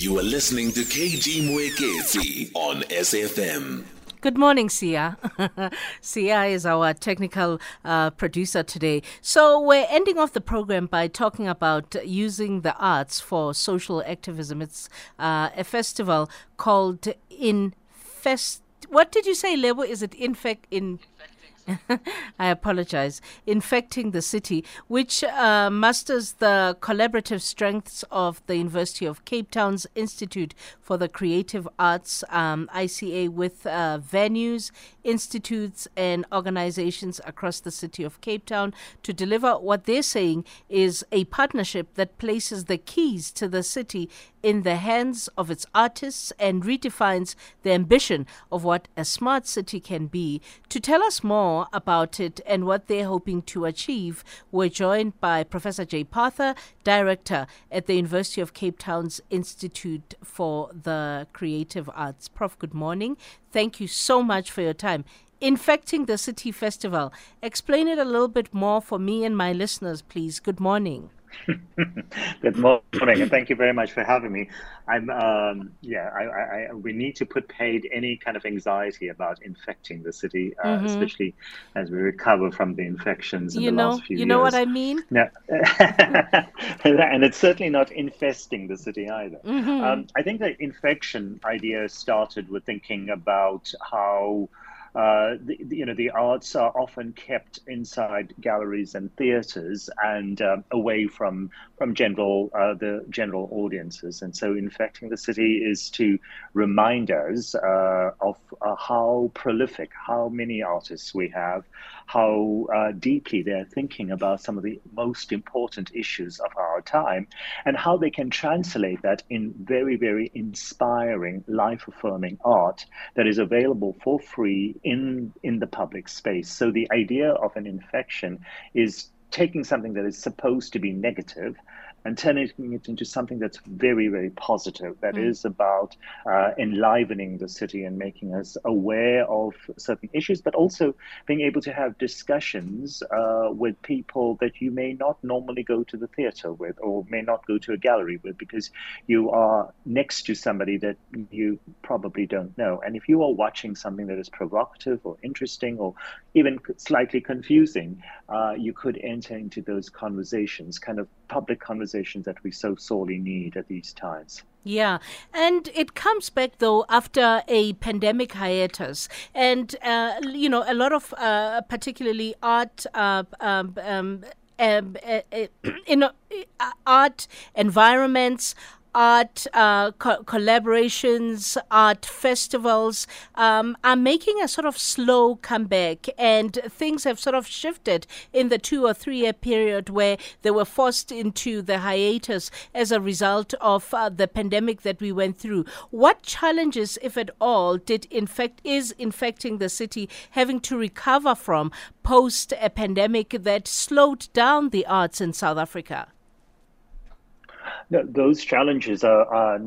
You are listening to KG Mwekezi on SAfm. Good morning, Sia. Sia is our technical uh, producer today. So, we're ending off the program by talking about using the arts for social activism. It's uh, a festival called Infest. What did you say, Lebo? Is it Infect in? I apologize, infecting the city, which uh, musters the collaborative strengths of the University of Cape Town's Institute for the Creative Arts, um, ICA, with uh, venues, institutes, and organizations across the city of Cape Town to deliver what they're saying is a partnership that places the keys to the city in the hands of its artists and redefines the ambition of what a smart city can be. To tell us more about it and what they're hoping to achieve, we're joined by Professor Jay Pather, Director at the University of Cape Town's Institute for the Creative Arts. Prof, good morning. Thank you so much for your time. Infecting the City Festival. Explain it a little bit more for me and my listeners, please. Good morning. Good morning, and thank you very much for having me. I'm, um, yeah, I, I, we need to put paid any kind of anxiety about infecting the city, uh, mm-hmm. especially as we recover from the infections in you the know, last few you years. You know what I mean? No, and it's certainly not infesting the city either. Mm-hmm. Um, I think the infection idea started with thinking about how uh, the, you know, the arts are often kept inside galleries and theaters and um, away from from general uh, the general audiences. And so, infecting the city is to remind us uh, of uh, how prolific, how many artists we have, how uh, deeply they're thinking about some of the most important issues of our time, and how they can translate that in very, very inspiring, life affirming art that is available for free in, in the public space. So the idea of an infection is taking something that is supposed to be negative and turning it into something that's very, very positive. That mm. is about uh, enlivening the city and making us aware of certain issues, but also being able to have discussions uh, with people that you may not normally go to the theater with or may not go to a gallery with because you are next to somebody that you probably don't know. And if you are watching something that is provocative or interesting or even slightly confusing, uh, you could enter into those conversations, kind of public conversations that we so sorely need at these times. Yeah, and it comes back though after a pandemic hiatus, and uh, you know a lot of uh, particularly art. Uh, um, um, um, uh, uh, in uh, art environments art uh, co- collaborations, art festivals um, are making a sort of slow comeback, and things have sort of shifted in the two or three year period where they were forced into the hiatus as a result of uh, the pandemic that we went through. What challenges, if at all, did infect is infecting the city having to recover from post a pandemic that slowed down the arts in South Africa? No, those challenges are, are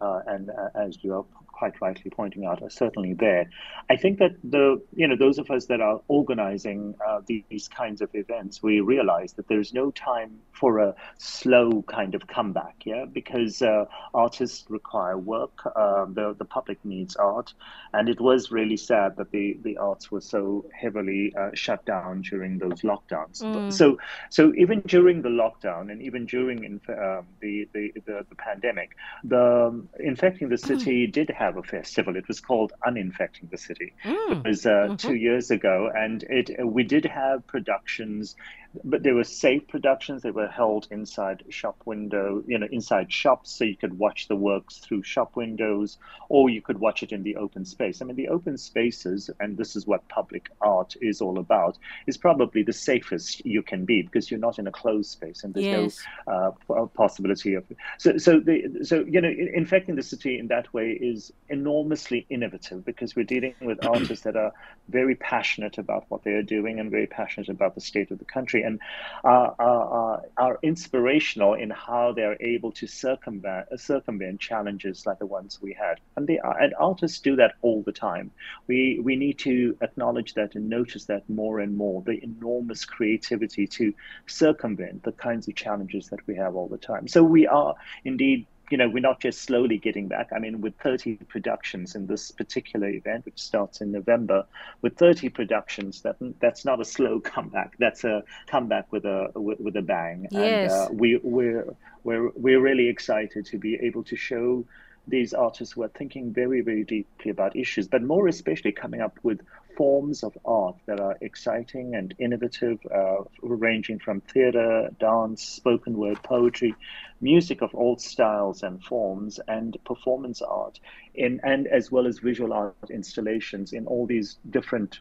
uh, and uh, as you quite rightly pointing out, are certainly there. I think that the you know those of us that are organizing uh, these kinds of events, we realize that there's no time for a slow kind of comeback, yeah, because uh, artists require work, uh, the the public needs art, and it was really sad that the the arts were so heavily uh, shut down during those lockdowns. Mm. So so even during the lockdown and even during um, the, the, the the pandemic, the um, infecting the city mm. did have have a festival. It was called Uninfecting the City. Mm. It was uh, mm-hmm. two years ago, and it we did have productions but they were safe productions. They were held inside shop window, you know, inside shops, so you could watch the works through shop windows, or you could watch it in the open space. I mean, the open spaces, and this is what public art is all about, is probably the safest you can be because you're not in a closed space and there's yes. no uh, possibility of. So, so the so you know, infecting the city in that way is enormously innovative because we're dealing with artists that are very passionate about what they are doing and very passionate about the state of the country country and are, are, are inspirational in how they're able to circumvent, circumvent challenges like the ones we had. And, they are, and artists do that all the time. We, we need to acknowledge that and notice that more and more the enormous creativity to circumvent the kinds of challenges that we have all the time. So we are indeed you know, we're not just slowly getting back. I mean, with 30 productions in this particular event, which starts in November, with 30 productions, that that's not a slow comeback. That's a comeback with a with, with a bang. Yes. And uh, we we're we're we're really excited to be able to show these artists who are thinking very, very deeply about issues, but more especially coming up with forms of art that are exciting and innovative, uh, ranging from theater, dance, spoken word, poetry, music of all styles and forms, and performance art, in, and as well as visual art installations in all these different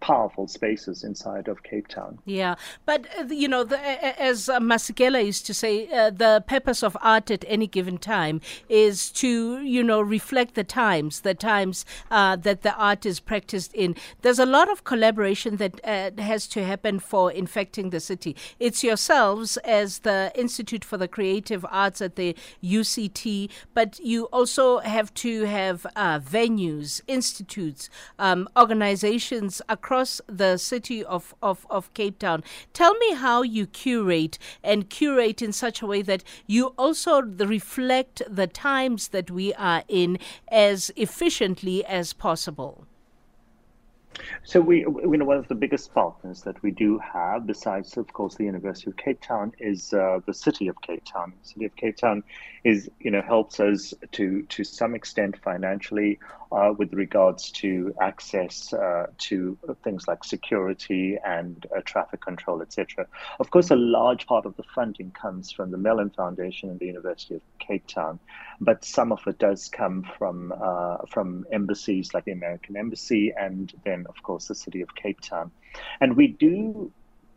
powerful spaces inside of Cape Town. Yeah, but uh, you know, the, as uh, Masekela used to say, uh, the purpose of art at any given time is to you know reflect the times, the times uh, that the art is practiced in. There's a lot of collaboration that uh, has to happen for infecting the city. It's yourselves as the Institute for the Creative Arts at the UCT, but you also have to have venues, institutes, um, organizations the city of, of, of Cape Town. Tell me how you curate and curate in such a way that you also reflect the times that we are in as efficiently as possible. So we, you know, one of the biggest partners that we do have, besides, of course, the University of Cape Town, is uh, the City of Cape Town. The City of Cape Town is, you know, helps us to to some extent financially uh, with regards to access uh, to things like security and uh, traffic control, etc. Of course, a large part of the funding comes from the Mellon Foundation and the University of Cape Town, but some of it does come from uh, from embassies like the American Embassy and then of course, the city of Cape Town. And we do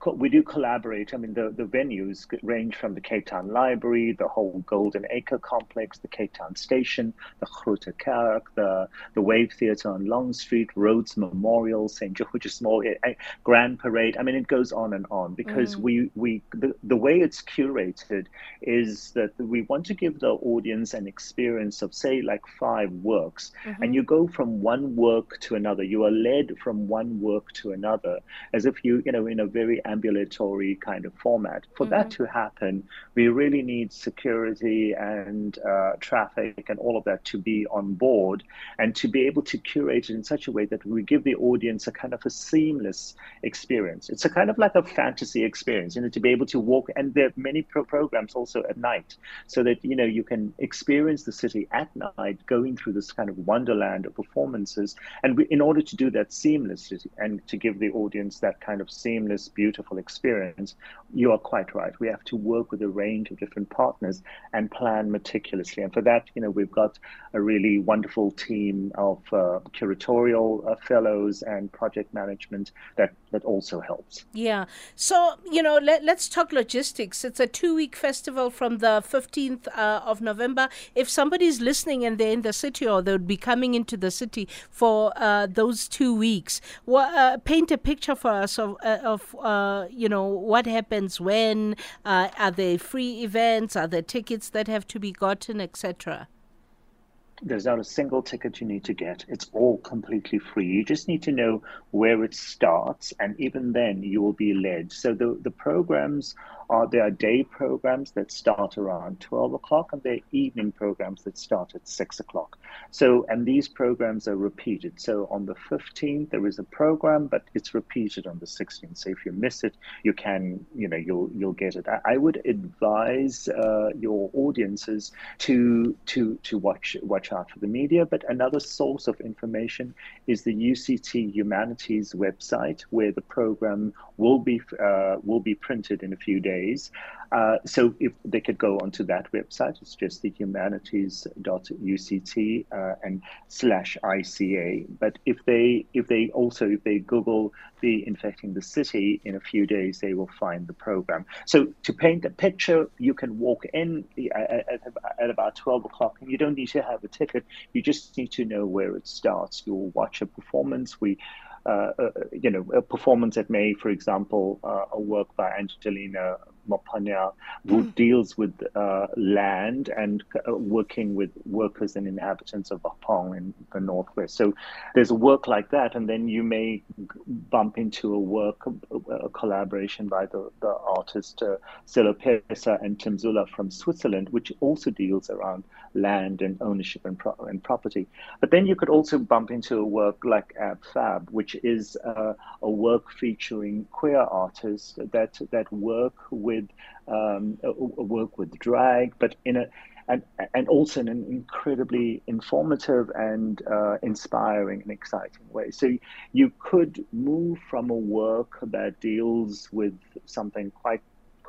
we do collaborate. I mean, the, the venues range from the Cape Town Library, the whole Golden Acre complex, the Cape Town Station, the Groote Kerk, the, the Wave Theatre on Long Street, Rhodes Memorial, St. George's eh, Grand Parade. I mean, it goes on and on because mm. we, we the, the way it's curated is that we want to give the audience an experience of, say, like five works, mm-hmm. and you go from one work to another. You are led from one work to another as if you, you know, in a very ambulatory kind of format. For mm-hmm. that to happen, we really need security and uh, traffic and all of that to be on board and to be able to curate it in such a way that we give the audience a kind of a seamless experience. It's a kind of like a fantasy experience, you know, to be able to walk. And there are many pro- programs also at night so that, you know, you can experience the city at night going through this kind of wonderland of performances. And we, in order to do that seamlessly and to give the audience that kind of seamless, beautiful, beautiful experience, you are quite right. We have to work with a range of different partners and plan meticulously. And for that, you know, we've got a really wonderful team of uh, curatorial uh, fellows and project management that that also helps. Yeah. So you know, let, us talk logistics. It's a two-week festival from the fifteenth uh, of November. If somebody's listening and they're in the city or they would be coming into the city for uh, those two weeks, uh, paint a picture for us of, uh, of you know, what happens when? Uh, are there free events? Are there tickets that have to be gotten, etc.? There's not a single ticket you need to get. It's all completely free. You just need to know where it starts, and even then, you will be led. So the, the programs are there are day programs that start around 12 o'clock, and there are evening programs that start at 6 o'clock. So, and these programs are repeated. So on the 15th, there is a program, but it's repeated on the 16th. So if you miss it, you can, you know, you'll you'll get it. I, I would advise uh, your audiences to to to watch watch out for the media. But another source of information is the UCT Humanities website, where the program will be uh, will be printed in a few days. Uh, so if they could go onto that website, it's just the humanities.uct uh, and slash ICA. But if they if they also if they Google the infecting the city in a few days, they will find the program. So to paint a picture, you can walk in at, at, at about 12 o'clock, and you don't need to have a ticket. You just need to know where it starts. You'll watch a performance. We uh, uh, you know, a performance that May, for example, uh, a work by Angelina Mopanya, who mm. deals with uh, land and uh, working with workers and inhabitants of Apong in the northwest. So there's a work like that, and then you may bump into a work, a collaboration by the, the artist uh, Selo Pesa and Tim Zula from Switzerland, which also deals around land and ownership and, pro- and property. But then you could also bump into a work like Ab Fab, which is uh, a work featuring queer artists that that work with um, work with drag, but in a and, and also in an incredibly informative and uh, inspiring and exciting way. So you could move from a work that deals with something quite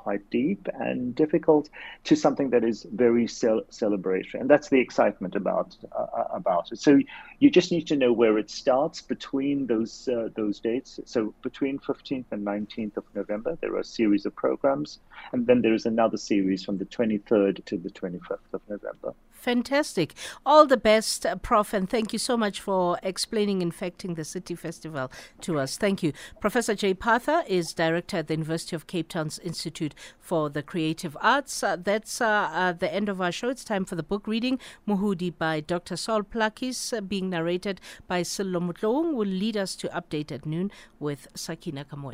quite deep and difficult to something that is very cel- celebratory. And that's the excitement about uh, uh, about it. So you just need to know where it starts between those uh, those dates. So between 15th and 19th of november there are a series of programs. And then there is another series from the 23rd to the 25th of november Fantastic. All the best, uh, Prof, and thank you so much for explaining Infecting the City Festival to us. Thank you. Professor Jay Pather is director at the University of Cape Town's Institute for the Creative Arts. Uh, that's uh, uh, the end of our show. It's time for the book reading. Mhudi by Dr. Sol Plaatje, uh, being narrated by Sello Mutlong, will lead us to Update at Noon with Sakina Kamwendo.